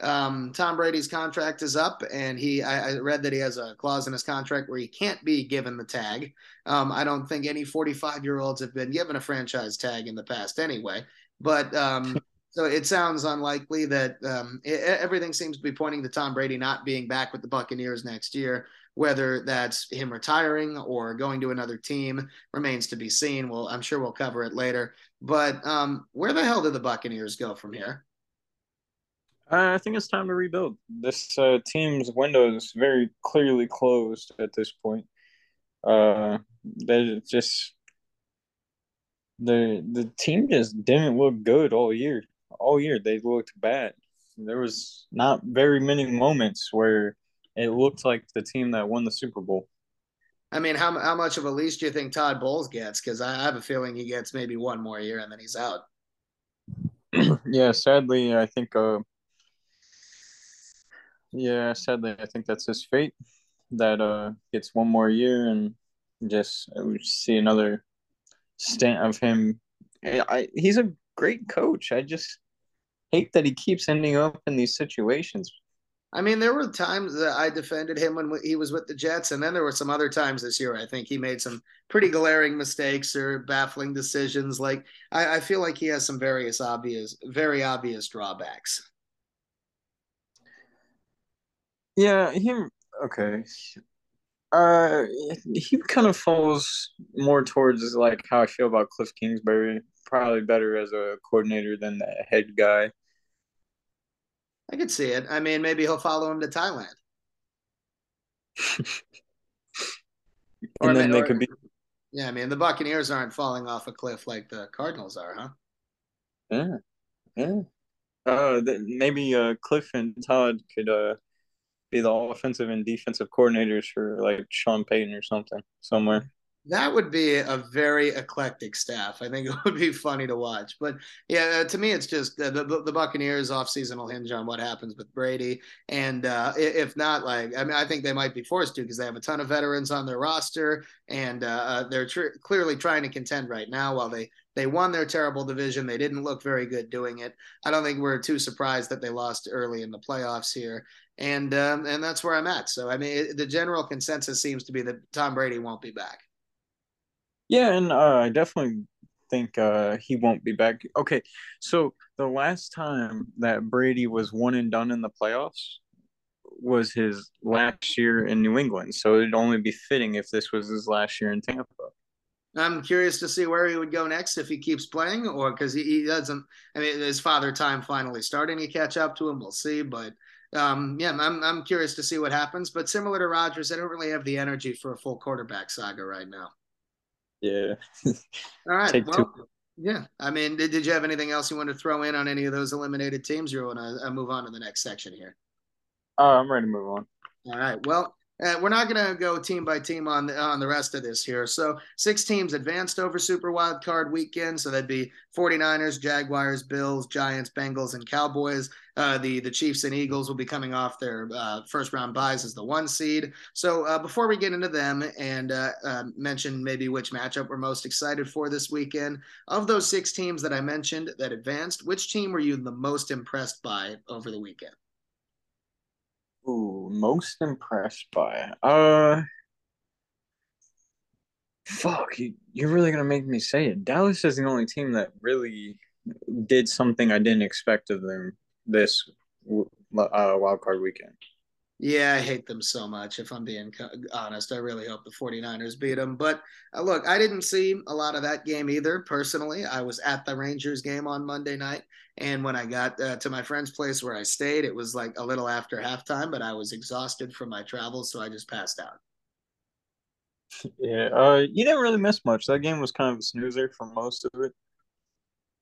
um, Tom Brady's contract is up, and he I, I, read that he has a clause in his contract where he can't be given the tag. Um, I don't think any 45 year olds have been given a franchise tag in the past anyway. But um, so it sounds unlikely that um, it, everything seems to be pointing to Tom Brady not being back with the Buccaneers next year. Whether that's him retiring or going to another team remains to be seen. Well, I'm sure we'll cover it later. But um, where the hell do the Buccaneers go from here? I think it's time to rebuild. This uh, team's window is very clearly closed at this point. Uh, they just the the team just didn't look good all year all year they looked bad. There was not very many moments where it looked like the team that won the Super Bowl. I mean, how how much of a lease do you think Todd Bowles gets? Because I have a feeling he gets maybe one more year and then he's out. yeah, sadly, I think. Uh, yeah, sadly, I think that's his fate. That uh, gets one more year and just we see another stint of him. I, he's a great coach. I just hate that he keeps ending up in these situations. I mean, there were times that I defended him when he was with the Jets, and then there were some other times this year. I think he made some pretty glaring mistakes or baffling decisions. Like I, I feel like he has some various obvious, very obvious drawbacks. Yeah, him. Okay. Uh, he kind of falls more towards like how I feel about Kliff Kingsbury. Probably better as a coordinator than the head guy. I could see it. I mean, maybe he'll follow him to Thailand. or and then they could be. Yeah, I mean, the Buccaneers aren't falling off a cliff like the Cardinals are, huh? Yeah, yeah. Uh, maybe uh, Cliff and Todd could uh be the offensive and defensive coordinators for like Sean Payton or something somewhere. That would be a very eclectic staff. I think it would be funny to watch. But yeah, uh, to me, it's just uh, the, the Buccaneers offseason will hinge on what happens with Brady. And uh, if not, like, I mean, I think they might be forced to because they have a ton of veterans on their roster and uh, uh, they're tr- clearly trying to contend right now while they they won their terrible division. They didn't look very good doing it. I don't think we're too surprised that they lost early in the playoffs here, and um, and that's where I'm at. So I mean, it, the general consensus seems to be that Tom Brady won't be back. Yeah, and uh, I definitely think uh, he won't be back. Okay, so the last time that Brady was one and done in the playoffs was his last year in New England. So it'd only be fitting if this was his last year in Tampa. I'm curious to see where he would go next if he keeps playing, or because he, he, doesn't. I mean, his father time finally starting to catch up to him. We'll see, but um, yeah, I'm I'm curious to see what happens. But similar to Rodgers, I don't really have the energy for a full quarterback saga right now. Yeah. All right. Take well, two. Yeah. I mean, did, did you have anything else you want to throw in on any of those eliminated teams? Or you want to uh, move on to the next section here? Uh, I'm ready to move on. All right. Well, Uh, we're not going to go team by team on the, on the rest of this here. So six teams advanced over Super Wild Card Weekend. So that'd be 49ers, Jaguars, Bills, Giants, Bengals, and Cowboys. Uh, the the Chiefs and Eagles will be coming off their uh, first round buys as the one seed. So uh, before we get into them and uh, uh, mention maybe which matchup we're most excited for this weekend, of those six teams that I mentioned that advanced, which team were you the most impressed by over the weekend? Ooh, most impressed by. Uh fuck, you, you're really gonna make me say it. Dallas is the only team that really did something I didn't expect of them this uh, wild card weekend. Yeah, I hate them so much. If I'm being honest, I really hope the 49ers beat them. But uh, look, I didn't see a lot of that game either. Personally, I was at the Rangers game on Monday night. And when I got uh, to my friend's place where I stayed, it was like a little after halftime, but I was exhausted from my travels. So I just passed out. Yeah, uh, you didn't really miss much. That game was kind of a snoozer for most of it.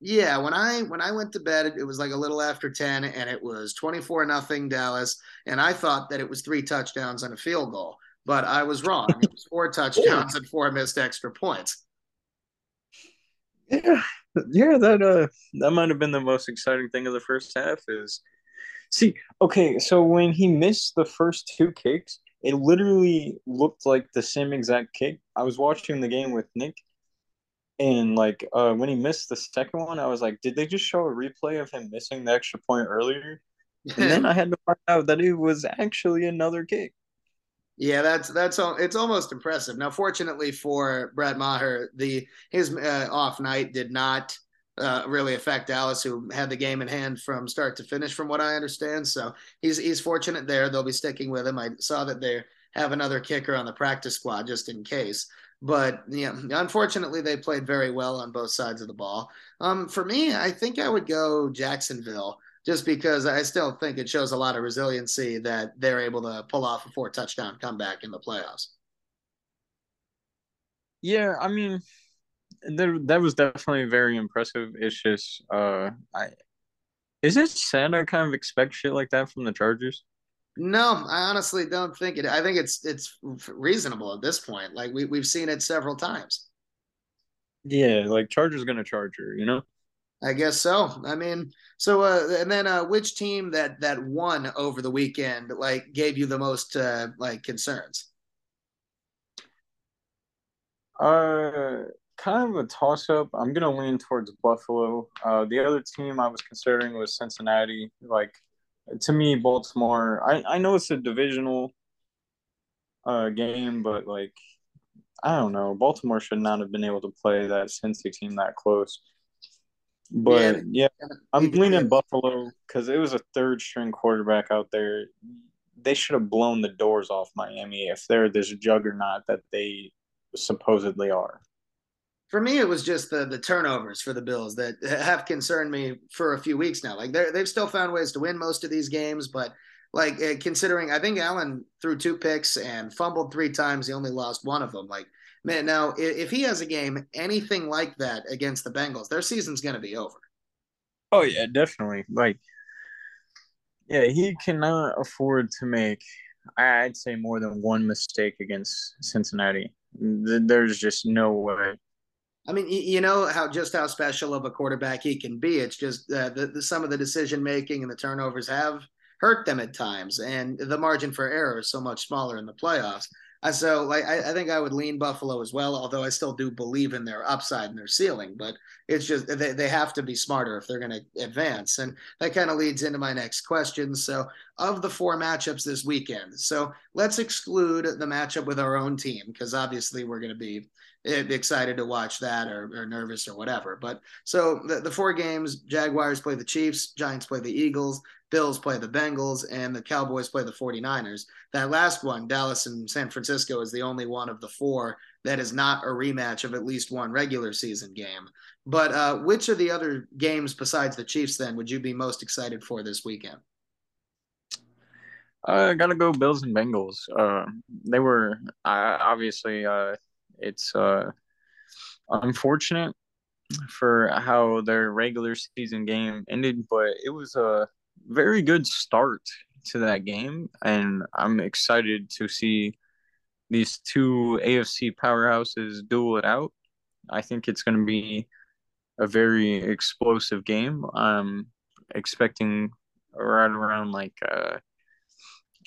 Yeah, when I when I went to bed, it was like a little after ten, and it was twenty four nothing Dallas, and I thought that it was three touchdowns and a field goal, but I was wrong. It was four touchdowns and four missed extra points. Yeah, yeah, that uh, that might have been the most exciting thing of the first half. Is see, okay, so when he missed the first two kicks, it literally looked like the same exact kick. I was watching the game with Nick, and like uh, when he missed the second one, I was like, did they just show a replay of him missing the extra point earlier? And then I had to find out that it was actually another kick. Yeah, that's that's all. It's almost impressive. Now, fortunately for Brett Maher, the his uh, off night did not uh, really affect Dallas, who had the game in hand from start to finish, from what I understand. So he's he's fortunate there. They'll be sticking with him. I saw that they have another kicker on the practice squad just in case. But yeah, unfortunately, they played very well on both sides of the ball. Um, for me, I think I would go Jacksonville just because I still think it shows a lot of resiliency that they're able to pull off a four touchdown comeback in the playoffs. Yeah, I mean, that that was definitely very impressive. It's just, uh, I is it sad I kind of expect shit like that from the Chargers? No, I honestly don't think it. I think it's it's reasonable at this point. Like we we've seen it several times. Yeah, like Chargers gonna charge her, you know. I guess so. I mean, so uh, and then uh, which team that that won over the weekend like gave you the most uh, like concerns? Uh, kind of a toss up. I'm gonna lean towards Buffalo. Uh, the other team I was considering was Cincinnati. Like to me, Baltimore. I I know it's a divisional uh game, but like I don't know. Baltimore should not have been able to play that Cincy team that close. But yeah, yeah I'm leaning Buffalo because it was a third string quarterback out there. They should have blown the doors off Miami if they're this juggernaut that they supposedly are for me, it was just the the turnovers for the Bills that have concerned me for a few weeks now. Like they they've still found ways to win most of these games, but like uh, considering, I think Allen threw two picks and fumbled three times. He only lost one of them. Like man, now if, if he has a game anything like that against the Bengals, their season's going to be over. Oh yeah, definitely. Like, yeah, he cannot afford to make. I'd say more than one mistake against Cincinnati. There's just no way. I mean, you know how just how special of a quarterback he can be. It's just uh, the, the, some of the decision making and the turnovers have hurt them at times, and the margin for error is so much smaller in the playoffs. Uh, so, like, I, I, think I would lean Buffalo as well, although I still do believe in their upside and their ceiling. But it's just they, they have to be smarter if they're going to advance, and that kind of leads into my next question. So, of the four matchups this weekend, so let's exclude the matchup with our own team because obviously we're going to be excited to watch that or, or nervous or whatever. But so the, the four games Jaguars play the Chiefs, Giants play the Eagles, Bills play the Bengals, and the Cowboys play the 49ers. That last one, Dallas and San Francisco, is the only one of the four that is not a rematch of at least one regular season game. But uh, which of the other games besides the Chiefs then would you be most excited for this weekend? I gotta go Bills and Bengals. Uh, they were obviously uh, it's uh, unfortunate for how their regular season game ended, but it was a very good start to that game, and I'm excited to see these two AFC powerhouses duel it out. I think it's going to be a very explosive game. I'm expecting right around like uh,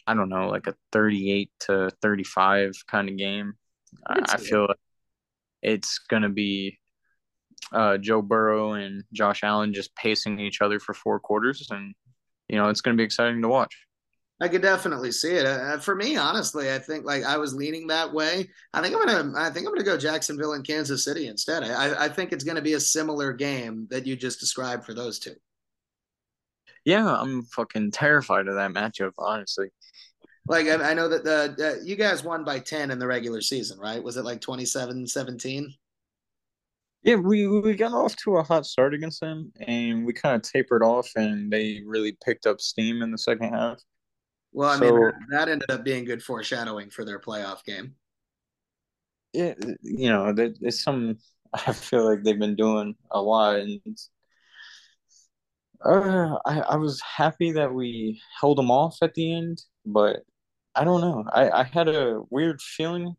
I don't know, like a 38 to 35 kind of game. I, I feel like it's going to be uh, Joe Burrow and Josh Allen just pacing each other for four quarters, and you know it's going to be exciting to watch. I could definitely see it. Uh, for me, honestly, I think like I was leaning that way. I think I'm gonna. I think I'm gonna go Jacksonville and Kansas City instead. I, I think it's gonna be a similar game that you just described for those two. Yeah, I'm fucking terrified of that matchup, honestly. Like I, I know that the uh, you guys won by ten in the regular season, right? Was it like 27-17? Yeah, we we got off to a hot start against them, and we kind of tapered off, and they really picked up steam in the second half. Well, I so, mean that ended up being good foreshadowing for their playoff game. Yeah, you know, it's some. I feel like they've been doing a lot, and uh, I I was happy that we held them off at the end, but I don't know. I, I had a weird feeling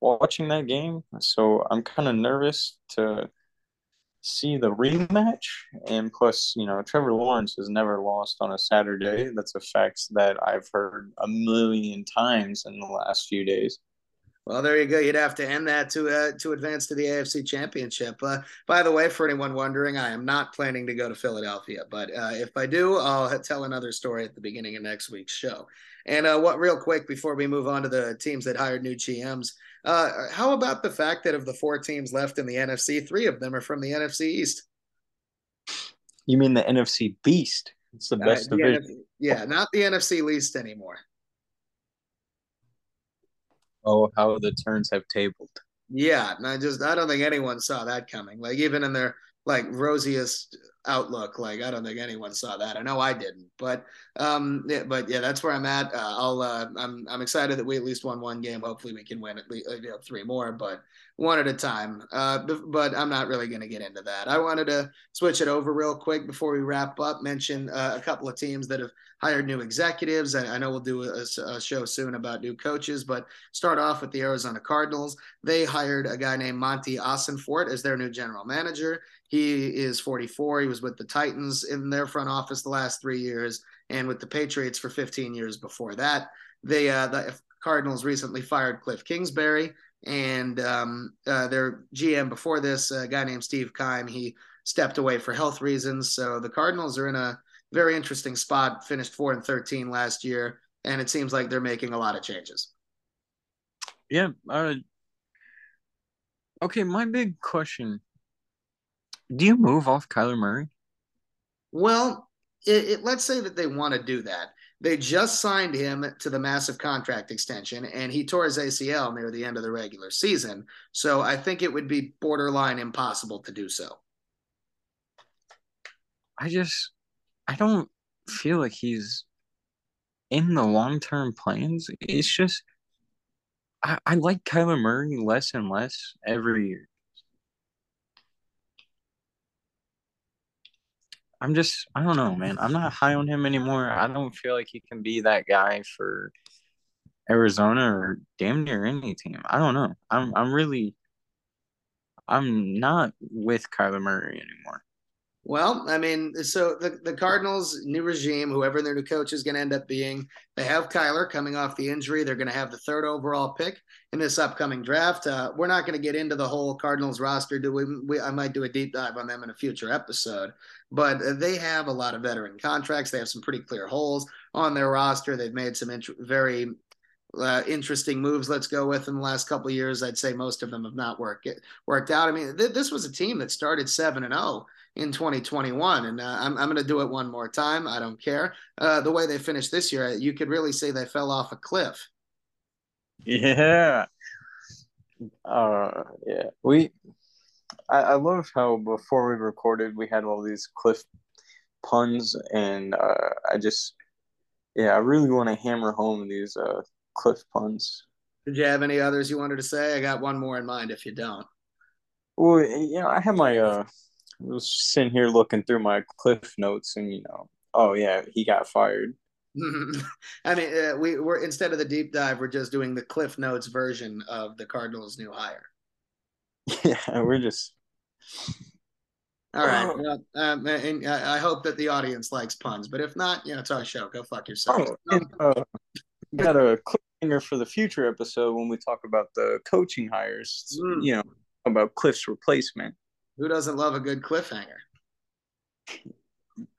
watching that game, so I'm kind of nervous to see the rematch. And plus, you know, Trevor Lawrence has never lost on a Saturday. That's a fact that I've heard a million times in the last few days. Well, there you go. You'd have to end that to uh, to advance to the AFC Championship. Uh, by the way, for anyone wondering, I am not planning to go to Philadelphia, but uh, if I do, I'll tell another story at the beginning of next week's show. And uh, what, real quick, before we move on to the teams that hired new GMs, uh, how about the fact that of the four teams left in the NFC, three of them are from the NFC East? You mean the NFC Beast? It's the uh, best the division. Yeah, not the NFC least anymore. Oh, how the turns have tabled. Yeah, and I just I don't think anyone saw that coming. Like even in their like rosiest outlook. Like I don't think anyone saw that. I know I didn't, but um, yeah, but yeah, that's where I'm at. Uh, I'll uh, I'm I'm excited that we at least won one game. Hopefully, we can win at least you know, three more, but one at a time. Uh, but I'm not really going to get into that. I wanted to switch it over real quick before we wrap up. Mention uh, a couple of teams that have hired new executives. I, I know we'll do a, a, show soon about new coaches, but start off with the Arizona Cardinals. They hired a guy named Monti Ossenfort as their new general manager. He is 44. He was with the Titans in their front office the last three years, and with the Patriots for 15 years before that. They uh, the Cardinals recently fired Kliff Kingsbury, and um, uh, their GM before this, a guy named Steve Keim, he stepped away for health reasons. So the Cardinals are in a very interesting spot. Finished four and 13 last year, and it seems like they're making a lot of changes. Yeah. Uh, okay, my big question do you move off Kyler Murray? Well, it, it, let's say that they want to do that. They just signed him to the massive contract extension, and he tore his ACL near the end of the regular season. So I think it would be borderline impossible to do so. I just, I don't feel like he's in the long term plans. It's just, I, I like Kyler Murray less and less every year. I'm just I don't know, man. I'm not high on him anymore. I don't feel like he can be that guy for Arizona or damn near any team. I don't know. I'm I'm really I'm not with Kyler Murray anymore. Well, I mean, so the, the Cardinals' new regime, whoever their new coach is going to end up being, they have Kyler coming off the injury. They're going to have the third overall pick in this upcoming draft. Uh, we're not going to get into the whole Cardinals roster. Do we, we? I might do a deep dive on them in a future episode. But they have a lot of veteran contracts. They have some pretty clear holes on their roster. They've made some int- very uh, interesting moves. Let's go with in the last couple years. I'd say most of them have not worked worked out. I mean, th- this was a team that started seven and zero oh in 2021. And uh, I'm, I'm going to do it one more time. I don't care. Uh, the way they finished this year, you could really say they fell off a cliff. Yeah. Uh, yeah. We, I, I love how before we recorded, we had all these cliff puns. And uh, I just, yeah, I really want to hammer home these uh, cliff puns. Did you have any others you wanted to say? I got one more in mind if you don't. Well, you know, I have my uh I was sitting here looking through my cliff notes and you know, oh yeah, he got fired. I mean, uh, we we're instead of the deep dive, we're just doing the Cliff Notes version of the Cardinals' new hire. Yeah, we're just. All right. Oh. Well, um, and I hope that the audience likes puns, but if not, you know, it's our show. Go fuck yourself. Oh, and, uh, got a cliffhanger for the future episode when we talk about the coaching hires. Mm. You know, about Kliff's replacement. Who doesn't love a good cliffhanger?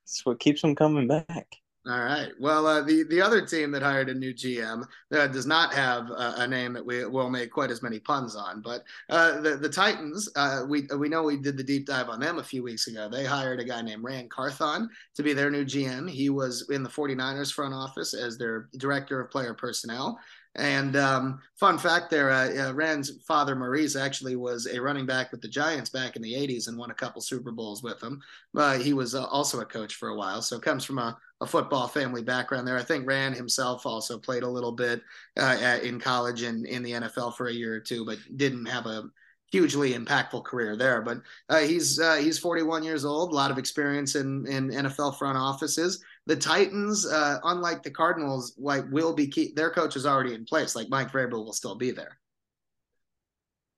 It's what keeps them coming back. All right. Well, uh, the the other team that hired a new GM uh, does not have a, a, name that we will make quite as many puns on, but uh, the the Titans. Uh, we we know we did the deep dive on them a few weeks ago. They hired a guy named Ran Carthon to be their new GM. He was in the 49ers front office as their director of player personnel. And um, fun fact there, uh, uh, Ran's father, Maurice, actually was a running back with the Giants back in the 80s and won a couple Super Bowls with them. But he was uh, also a coach for a while. So comes from a, a, football family background there. I think Ran himself also played a little bit uh, in college and in the NFL for a year or two, but didn't have a hugely impactful career there. But uh, he's uh, he's 41 years old, a lot of experience in in NFL front offices. The Titans, uh, unlike the Cardinals, like will be their coach is already in place. Like Mike Vrabel will still be there.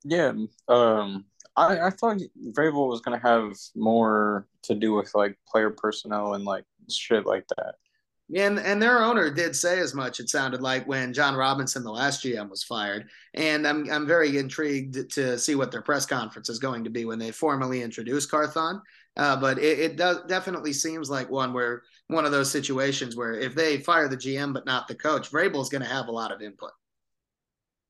Yeah, um, I I thought Vrabel was gonna have more to do with like player personnel and like shit like that. And and their owner did say as much. It sounded like when Jon Robinson, the last GM, was fired. And I'm I'm very intrigued to see what their press conference is going to be when they formally introduce Carthon. Uh, but it, it does definitely seems like one where one of those situations where if they fire the GM but not the coach, Vrabel is going to have a lot of input.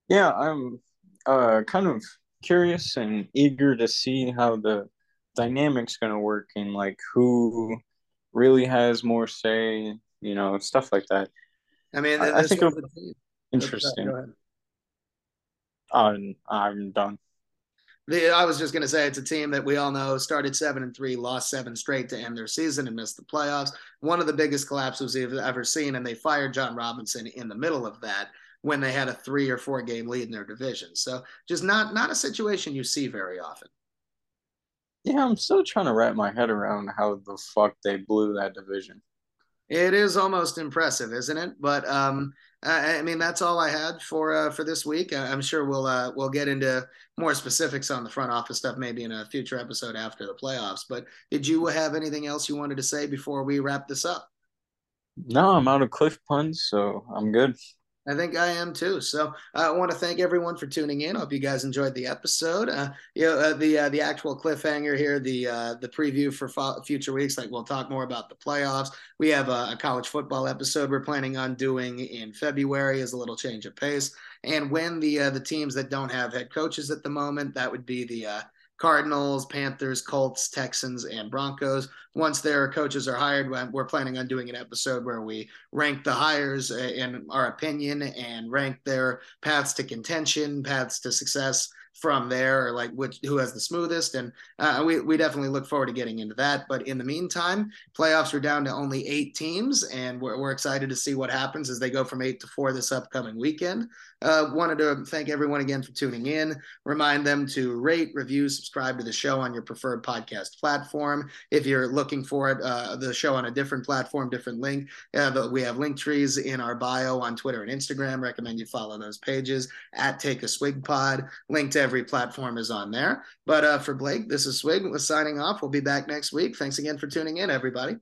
Yeah, I'm uh, kind of curious and eager to see how the dynamics going to work and like who really has more say you know, stuff like that. I mean, I, I think it'll be interesting. I'm, I'm done. I was just going to say it's a team that we all know started seven and three, lost seven straight to end their season and missed the playoffs. One of the biggest collapses we've ever seen, and they fired Jon Robinson in the middle of that when they had a three or four game lead in their division. So just not not a situation you see very often. Yeah, I'm still trying to wrap my head around how the fuck they blew that division. It is almost impressive, isn't it? But um, I, I, mean, that's all I had for uh, for this week. I'm sure we'll uh, we'll get into more specifics on the front office stuff maybe in a future episode after the playoffs. But did you have anything else you wanted to say before we wrap this up? No, I'm out of cliff puns, so I'm good. I think I am too. So uh, I want to thank everyone for tuning in. Hope you guys enjoyed the episode. Uh, you know, uh, the uh, the actual cliffhanger here, the uh, the preview for fo- future weeks. Like we'll talk more about the playoffs. We have a, a, college football episode we're planning on doing in February as a little change of pace. And when the uh, the teams that don't have head coaches at the moment, that would be the Cardinals, Panthers, Colts, Texans, and Broncos. Once their coaches are hired, we're planning on doing an episode where we rank the hires in our opinion and rank their paths to contention, paths to success from there, or like which who has the smoothest. And uh, we we definitely look forward to getting into that. But in the meantime, playoffs are down to only eight teams, and we're, we're excited to see what happens as they go from eight to four this upcoming weekend. Uh, wanted to thank everyone again for tuning in. Remind them to rate, review, subscribe to the show on your preferred podcast platform. If you're looking for it, uh, the show on a different platform, different link, uh, we have link trees in our bio on Twitter and Instagram. Recommend you follow those pages at Take a Swig Pod. Link to every platform is on there. But uh, for Blake, this is Swig with signing off. We'll be back next week. Thanks again for tuning in, everybody.